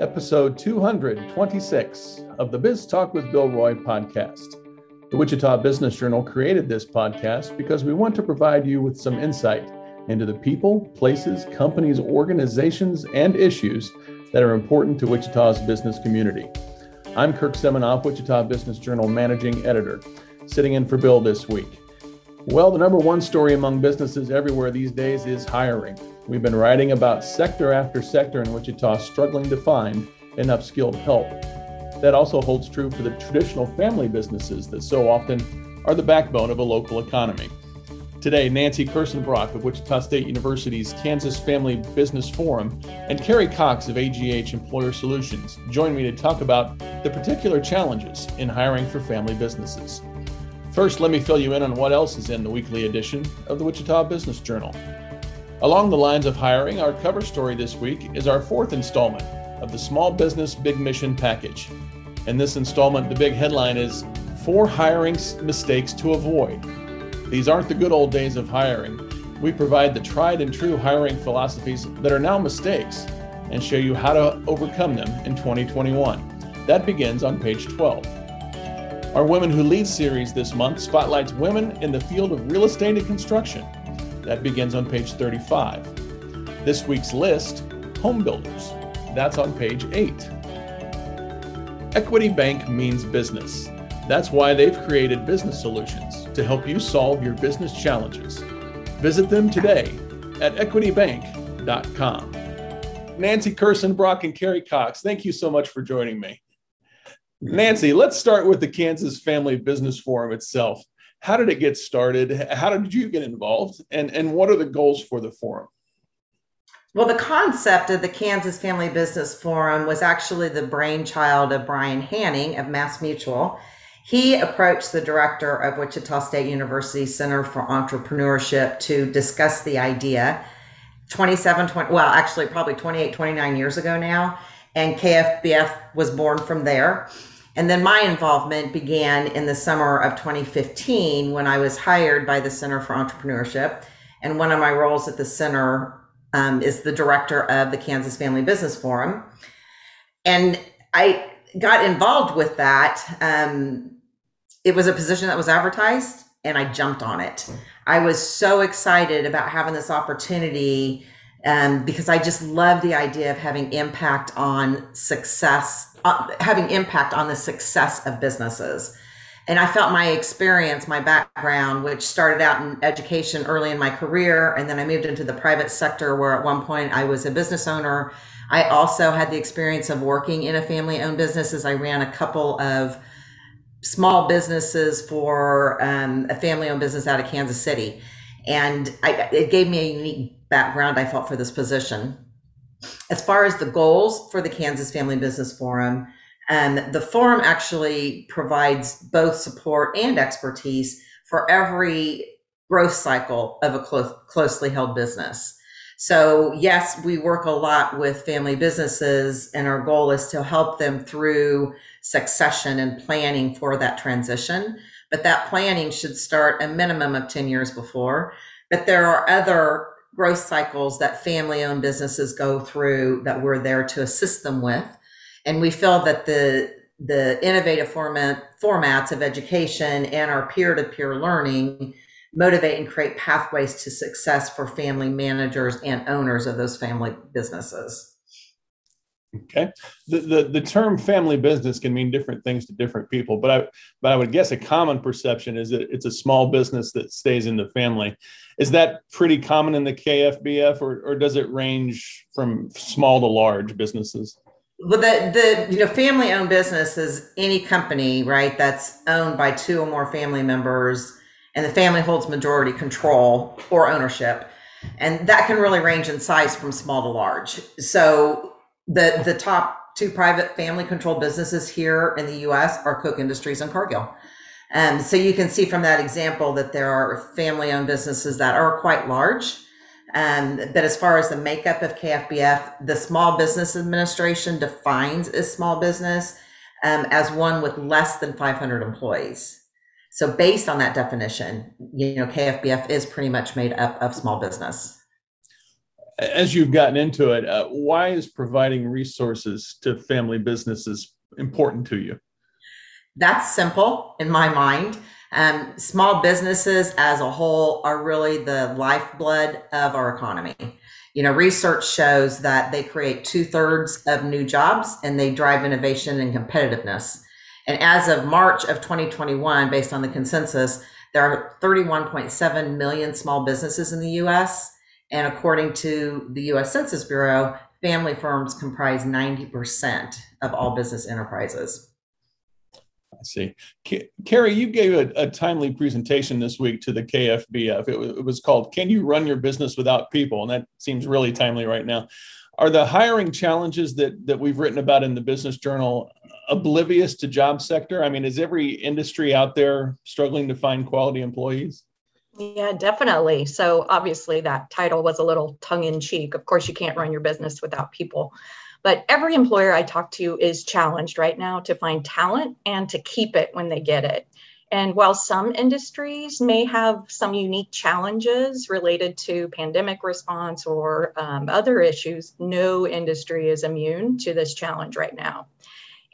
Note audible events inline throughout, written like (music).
Episode 226 of the Biz Talk with Bill Roy podcast. The Wichita Business Journal created this podcast because we want to provide you with some insight into the people, places, companies, organizations, and issues that are important to Wichita's business community. I'm Kirk Seminoff, Wichita Business Journal managing editor, sitting in for Bill this week. Well, the number one story among businesses everywhere these days is hiring. We've been writing about sector after sector in Wichita struggling to find enough skilled help. That also holds true for the traditional family businesses that so often are the backbone of a local economy. Today, Nancy Kirsenbrock of Wichita State University's Kansas Family Business Forum and Carrie Cox of AGH Employer Solutions join me to talk about the particular challenges in hiring for family businesses. First, let me fill you in on what else is in the weekly edition of the Wichita Business Journal. Along the lines of hiring, our cover story this week is our fourth installment of the Small Business Big Mission Package. In this installment, the big headline is Four Hiring Mistakes to Avoid. These aren't the good old days of hiring. We provide the tried and true hiring philosophies that are now mistakes and show you how to overcome them in 2021. That begins on page 12. Our Women Who Lead series this month spotlights women in the field of real estate and construction. That begins on page 35. This week's list home builders. That's on page 8. Equity Bank means business. That's why they've created business solutions to help you solve your business challenges. Visit them today at equitybank.com. Nancy Kirsenbrock and Carrie Cox, thank you so much for joining me. Nancy, let's start with the Kansas Family Business Forum itself. How did it get started? How did you get involved? And, and what are the goals for the forum? Well, the concept of the Kansas Family Business Forum was actually the brainchild of Brian Hanning of Mass Mutual. He approached the director of Wichita State University Center for Entrepreneurship to discuss the idea 27, 20, well, actually, probably 28, 29 years ago now. And KFBF was born from there. And then my involvement began in the summer of 2015 when I was hired by the Center for Entrepreneurship. And one of my roles at the center um, is the director of the Kansas Family Business Forum. And I got involved with that. Um, it was a position that was advertised, and I jumped on it. I was so excited about having this opportunity um, because I just love the idea of having impact on success, uh, having impact on the success of businesses. And I felt my experience, my background, which started out in education early in my career, and then I moved into the private sector where at one point I was a business owner. I also had the experience of working in a family owned business as I ran a couple of small businesses for um, a family owned business out of Kansas City. And I, it gave me a unique background, I felt, for this position. As far as the goals for the Kansas Family Business Forum, um, the forum actually provides both support and expertise for every growth cycle of a close, closely held business. So, yes, we work a lot with family businesses, and our goal is to help them through succession and planning for that transition. But that planning should start a minimum of 10 years before. But there are other growth cycles that family owned businesses go through that we're there to assist them with. And we feel that the the innovative format formats of education and our peer-to-peer learning motivate and create pathways to success for family managers and owners of those family businesses. Okay. The, the, the term family business can mean different things to different people, but I, but I would guess a common perception is that it's a small business that stays in the family. Is that pretty common in the KFBF or, or does it range from small to large businesses? Well, the, the, you know, family owned business is any company, right, that's owned by two or more family members and the family holds majority control or ownership. And that can really range in size from small to large. So the the top two private family controlled businesses here in the U.S. are Koch Industries and Cargill. Um, so you can see from that example that there are family owned businesses that are quite large. Um, but as far as the makeup of KFBF, the Small Business Administration defines a small business um, as one with less than 500 employees. So based on that definition, you know, KFBF is pretty much made up of small business. As you've gotten into it, uh, why is providing resources to family businesses important to you? That's simple in my mind. Um, small businesses as a whole are really the lifeblood of our economy. You know, research shows that they create two thirds of new jobs and they drive innovation and competitiveness. And as of March of 2021, based on the consensus, there are 31.7 million small businesses in the US. And according to the US Census Bureau, family firms comprise 90% of all business enterprises. I see. Carrie, you gave a, a, timely presentation this week to the KFBF. It was, it was called Can You Run Your Business Without People? And that seems really timely right now. Are the hiring challenges that, that we've written about in the Business Journal oblivious to job sector? I mean, is every industry out there struggling to find quality employees? Yeah, definitely. So obviously that title was a little tongue in cheek. Of course, you can't run your business without people. But every employer I talk to is challenged right now to find talent and to keep it when they get it. And while some industries may have some unique challenges related to pandemic response or um, other issues, no industry is immune to this challenge right now.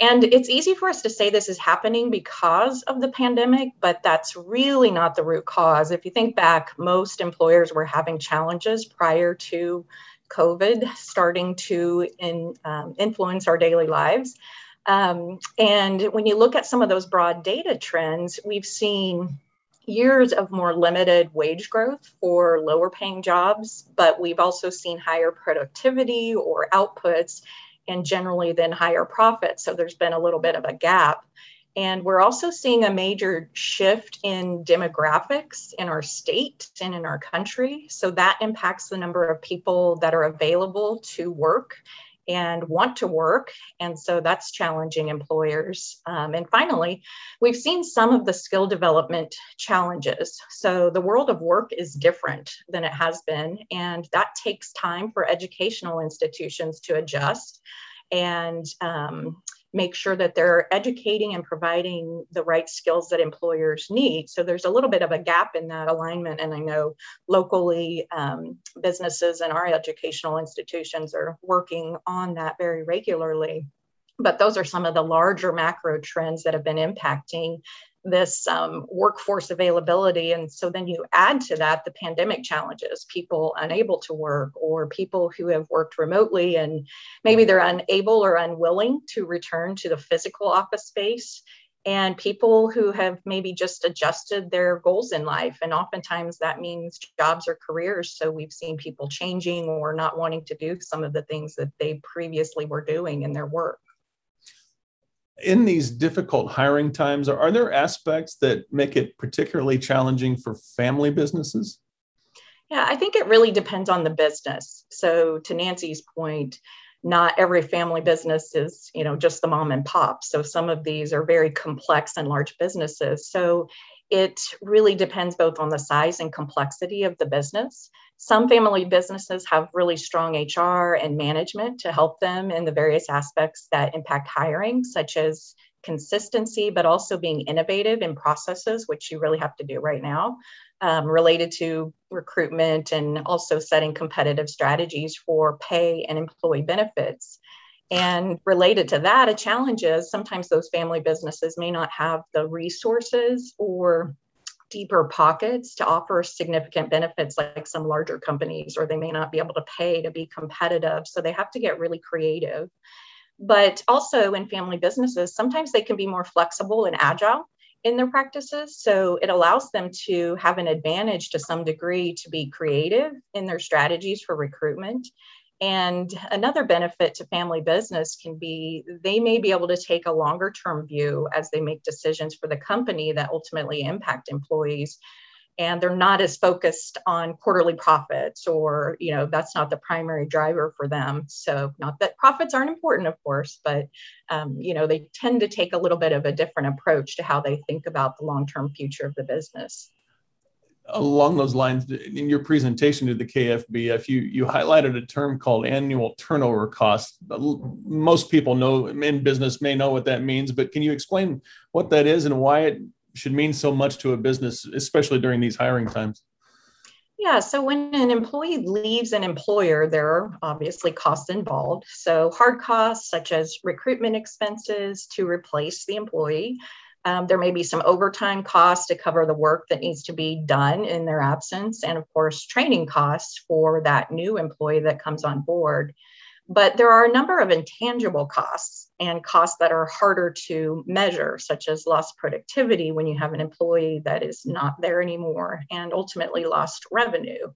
And it's easy for us to say this is happening because of the pandemic, but that's really not the root cause. If you think back, most employers were having challenges prior to COVID starting to in, um, influence our daily lives. Um, and when you look at some of those broad data trends, we've seen years of more limited wage growth for lower paying jobs, but we've also seen higher productivity or outputs and generally then higher profits. So there's been a little bit of a gap. And we're also seeing a major shift in demographics in our state and in our country. So that impacts the number of people that are available to work and want to work. And so that's challenging employers. Um, and finally, we've seen some of the skill development challenges. So the world of work is different than it has been, and that takes time for educational institutions to adjust. And um, make sure that they're educating and providing the right skills that employers need. So there's a little bit of a gap in that alignment. And I know locally um, businesses and our educational institutions are working on that very regularly. But those are some of the larger macro trends that have been impacting this um, workforce availability. And so then you add to that the pandemic challenges, people unable to work, or people who have worked remotely and maybe they're unable or unwilling to return to the physical office space. And people who have maybe just adjusted their goals in life. And oftentimes that means jobs or careers. So we've seen people changing or not wanting to do some of the things that they previously were doing in their work in these difficult hiring times, are, there aspects that make it particularly challenging for family businesses? Yeah, I think it really depends on the business. So, to Nancy's point, not every family business is, you know, just the mom and pop. So, some of these are very complex and large businesses. So, it really depends both on the size and complexity of the business. Some family businesses have really strong HR and management to help them in the various aspects that impact hiring, such as consistency, but also being innovative in processes, which you really have to do right now, um, related to recruitment and also setting competitive strategies for pay and employee benefits. And related to that, a challenge is sometimes those family businesses may not have the resources or deeper pockets to offer significant benefits like some larger companies, or they may not be able to pay to be competitive. So they have to get really creative. But also in family businesses, sometimes they can be more flexible and agile in their practices. So it allows them to have an advantage to some degree to be creative in their strategies for recruitment and another benefit to family business can be they may be able to take a longer term view as they make decisions for the company that ultimately impact employees. And they're not as focused on quarterly profits, or, you know, that's not the primary driver for them. So, not that profits aren't important, of course, but, um, you know, they tend to take a little bit of a different approach to how they think about the long term future of the business along those lines, in your presentation to the KFBF, you you highlighted a term called annual turnover cost. Most people know in business may know what that means, but can you explain what that is and why it should mean so much to a business, especially during these hiring times? Yeah, so when an employee leaves an employer, there are obviously costs involved. So, hard costs such as recruitment expenses to replace the employee. Um, there may be some overtime costs to cover the work that needs to be done in their absence, and of course, training costs for that new employee that comes on board. But there are a number of intangible costs and costs that are harder to measure, such as lost productivity when you have an employee that is not there anymore, and ultimately lost revenue.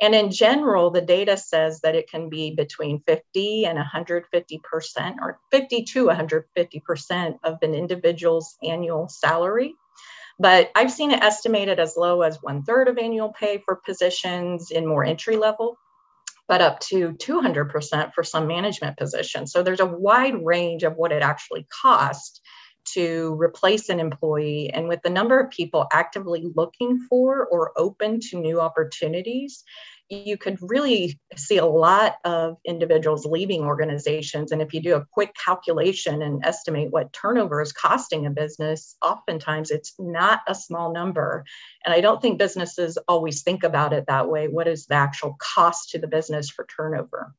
And in general, the data says that it can be between 50 and 150%, or 50 to 150% of an individual's annual salary. But I've seen it estimated as low as one third of annual pay for positions in more entry level but up to 200% for some management positions. So there's a wide range of what it actually costs to replace an employee. And with the number of people actively looking for or open to new opportunities, you could really see a lot of individuals leaving organizations. And if you do a quick calculation and estimate what turnover is costing a business, oftentimes it's not a small number. And I don't think businesses always think about it that way. What is the actual cost to the business for turnover?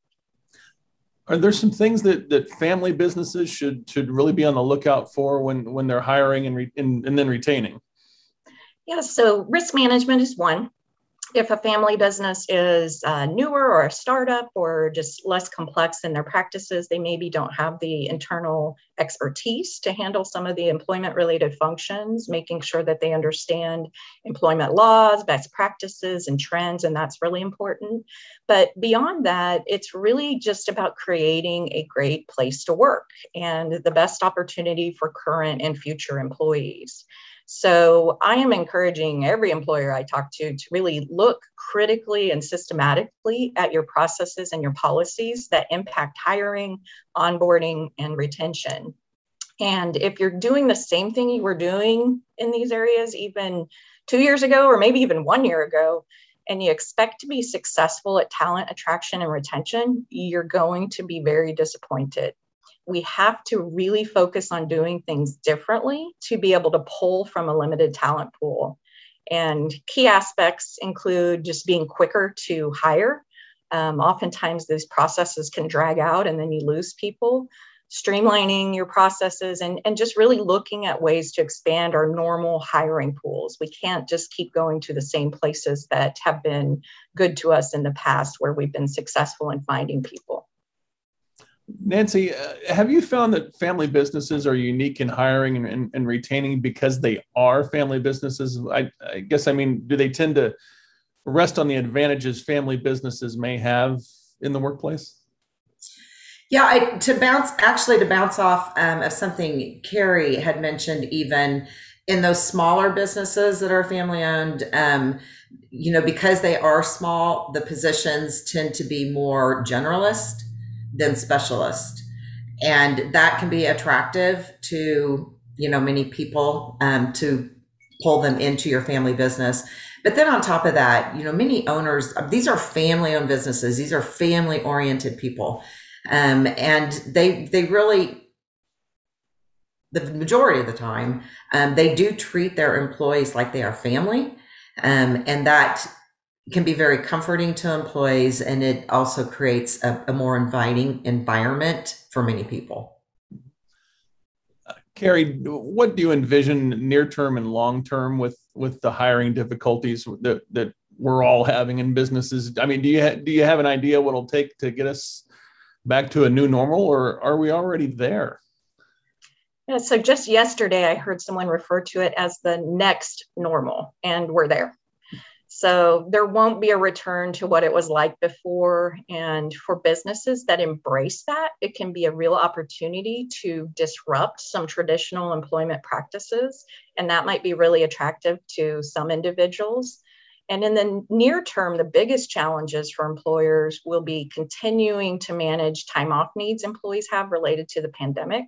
Are there some things that, that family businesses should should really be on the lookout for when when they're hiring and, re, and, and then retaining? Yeah, so risk management is one if a family business is uh, newer or a startup or just less complex in their practices, they maybe don't have the internal expertise to handle some of the employment related functions, making sure that they understand employment laws, best practices, and trends, and that's really important. But beyond that, it's really just about creating a great place to work and the best opportunity for current and future employees. So I am encouraging every employer I talk to to really look critically and systematically at your processes and your policies that impact hiring, onboarding, and retention. And if you're doing the same thing you were doing in these areas, even two years ago, or maybe even one year ago, and you expect to be successful at talent attraction and retention, you're going to be very disappointed we have to really focus on doing things differently to be able to pull from a limited talent pool. And key aspects include just being quicker to hire. Um, oftentimes, these processes can drag out and then you lose people. Streamlining your processes and, and just really looking at ways to expand our normal hiring pools. We can't just keep going to the same places that have been good to us in the past where we've been successful in finding people. Nancy, uh, have you found that family businesses are unique in hiring and, and, and retaining because they are family businesses? I, I, guess, I mean, do they tend to rest on the advantages family businesses may have in the workplace? Yeah, I, to bounce, actually, to bounce off um, of something Carrie had mentioned, even in those smaller businesses that are family owned, um, you know, because they are small, the positions tend to be more generalist than specialist. And that can be attractive to, you know, many people um, to pull them into your family business. But then on top of that, you know, many owners, these are family owned businesses. These are family oriented people. Um, and they, they really, the majority of the time, um, they do treat their employees like they are family. Um, and that can be very comforting to employees and it also creates a, a more inviting environment for many people. Uh, Carrie, what do you envision near term and long term with with the hiring difficulties that that we're all having in businesses? I mean, do you ha- do you have an idea what it'll take to get us back to a new normal, or are we already there? Yeah, so just yesterday, I heard someone refer to it as the next normal, and we're there. So there won't be a return to what it was like before. And for businesses that embrace that, it can be a real opportunity to disrupt some traditional employment practices. And that might be really attractive to some individuals. And in the near term, the biggest challenges for employers will be continuing to manage time off needs employees have related to the pandemic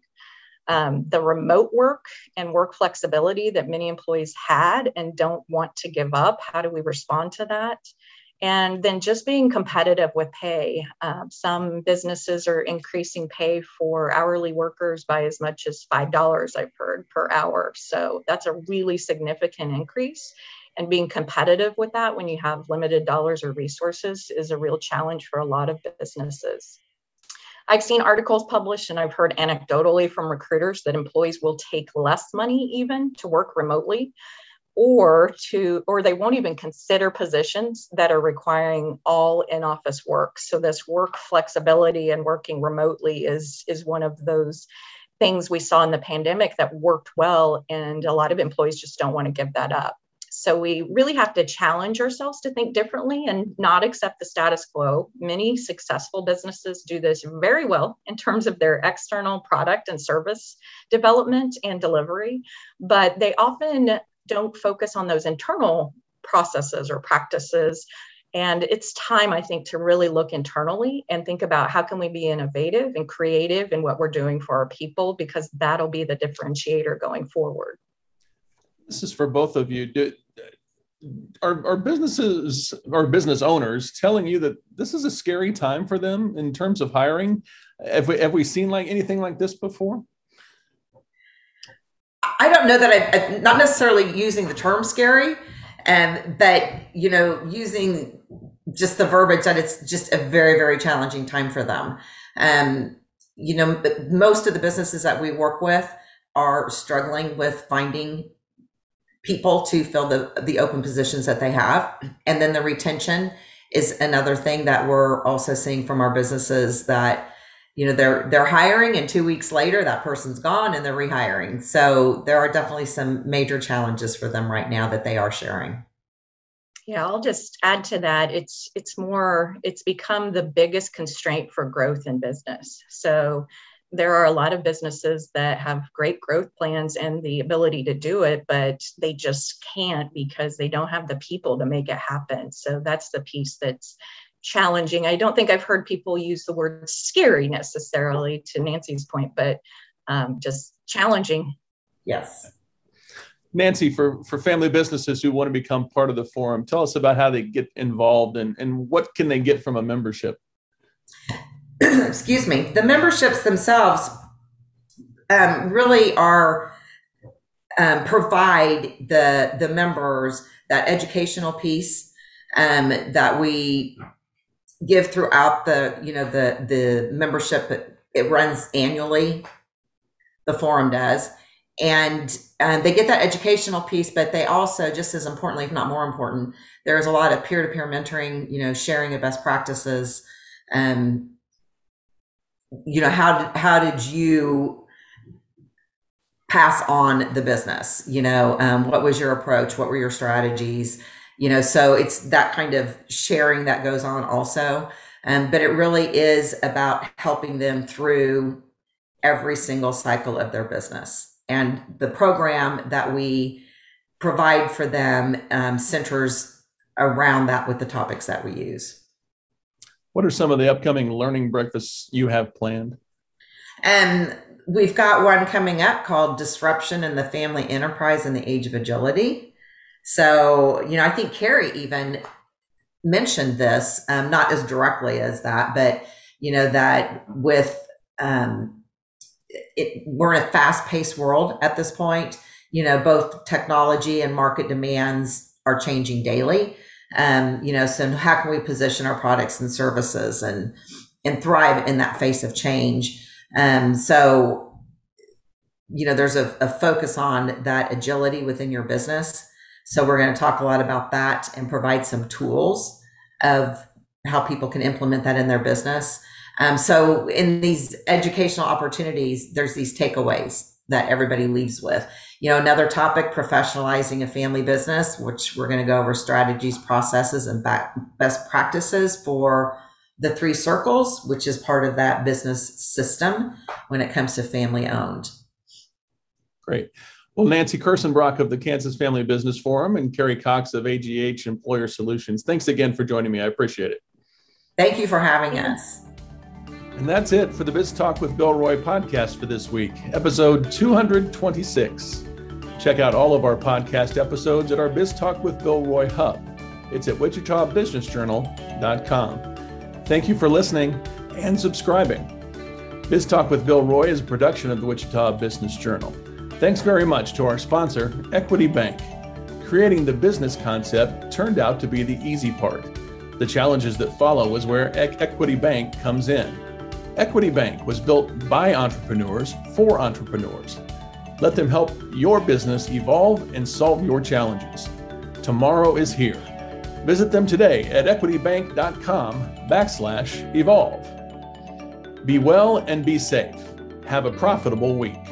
um, the remote work and work flexibility that many employees had and don't want to give up. How do we respond to that? And then just being competitive with pay. Um, some businesses are increasing pay for hourly workers by as much as $5, I've heard, per hour. So that's a really significant increase. And being competitive with that when you have limited dollars or resources is a real challenge for a lot of businesses. I've seen articles published and I've heard anecdotally from recruiters that employees will take less money even to work remotely or to or they won't even consider positions that are requiring all in office work. So this work flexibility and working remotely is is one of those things we saw in the pandemic that worked well and a lot of employees just don't want to give that up so we really have to challenge ourselves to think differently and not accept the status quo. Many successful businesses do this very well in terms of their external product and service development and delivery, but they often don't focus on those internal processes or practices. And it's time i think to really look internally and think about how can we be innovative and creative in what we're doing for our people because that'll be the differentiator going forward. This is for both of you. Do, are, are businesses or business owners telling you that this is a scary time for them in terms of hiring have we, have we seen like anything like this before I don't know that I, not necessarily using the term scary, um, but you know, using just the verbiage that it's just a very, very challenging time for them. Um, you know, most of the businesses that we work with are struggling with finding people to fill the the open positions that they have, and then the retention is another thing that we're also seeing from our businesses that you know they're they're hiring and two weeks later that person's gone and they're rehiring. So there are definitely some major challenges for them right now that they are sharing. Yeah i'll just add to that. It's it's more it's become the biggest constraint for growth in business. So there are a lot of businesses that have great growth plans and the ability to do it but they just can't because they don't have the people to make it happen so that's the piece that's challenging. I don't think I've heard people use the word scary necessarily to Nancy's point, but um, just challenging. Yes. Nancy, for, for family businesses who want to become part of the forum, tell us about how they get involved and, and what can they get from a membership? (clears throat) Excuse me. The memberships themselves um, really are um, provide the the members that educational piece um, that we give throughout the you know the the membership it, runs annually the forum does and uh, they get that educational piece but they also just as importantly if not more important there's a lot of peer-to-peer mentoring you know sharing of best practices um you know how did how did you pass on the business? You know um, what was your approach? What were your strategies? You know so it's that kind of sharing that goes on also. Um, but it really is about helping them through every single cycle of their business. And the program that we provide for them um, centers around that with the topics that we use what are some of the upcoming learning breakfasts you have planned and um, we've got one coming up called disruption in the family enterprise in the age of agility so, you know, I think Carrie even mentioned this, um, not as directly as that, but, you know, that with, um, it, we're in a fast paced world at this point. You know, both technology and market demands are changing daily. Um, you know, so how can we position our products and services and, and thrive in that face of change? Um, so, you know, there's a, a focus on that agility within your business so we're going to talk a lot about that and provide some tools of how people can implement that in their business. Um, so in these educational opportunities, there's these takeaways that everybody leaves with. You know, another topic, professionalizing a family business, which we're going to go over strategies, processes, and best practices for the three circles, which is part of that business system when it comes to family owned. Great. Well, Nancy Kirstenbrock of the Kansas Family Business Forum and Carrie Cox of AGH Employer Solutions. Thanks again for joining me. I appreciate it. Thank you for having us. And that's it for the Biz Talk with Bill Roy podcast for this week, episode 226. Check out all of our podcast episodes at our Biz Talk with Bill Roy hub. It's at wichitabusinessjournal.com. Thank you for listening and subscribing. Biz Talk with Bill Roy is a production of the Wichita Business Journal. Thanks very much to our sponsor, Equity Bank. creating the business concept turned out to be the easy part. The challenges that follow is where Equity Bank comes in. Equity Bank was built by entrepreneurs for entrepreneurs. Let them help your business evolve and solve your challenges. Tomorrow is here. Visit them today at equitybank.com backslash evolve. Be well and be safe. Have a profitable week.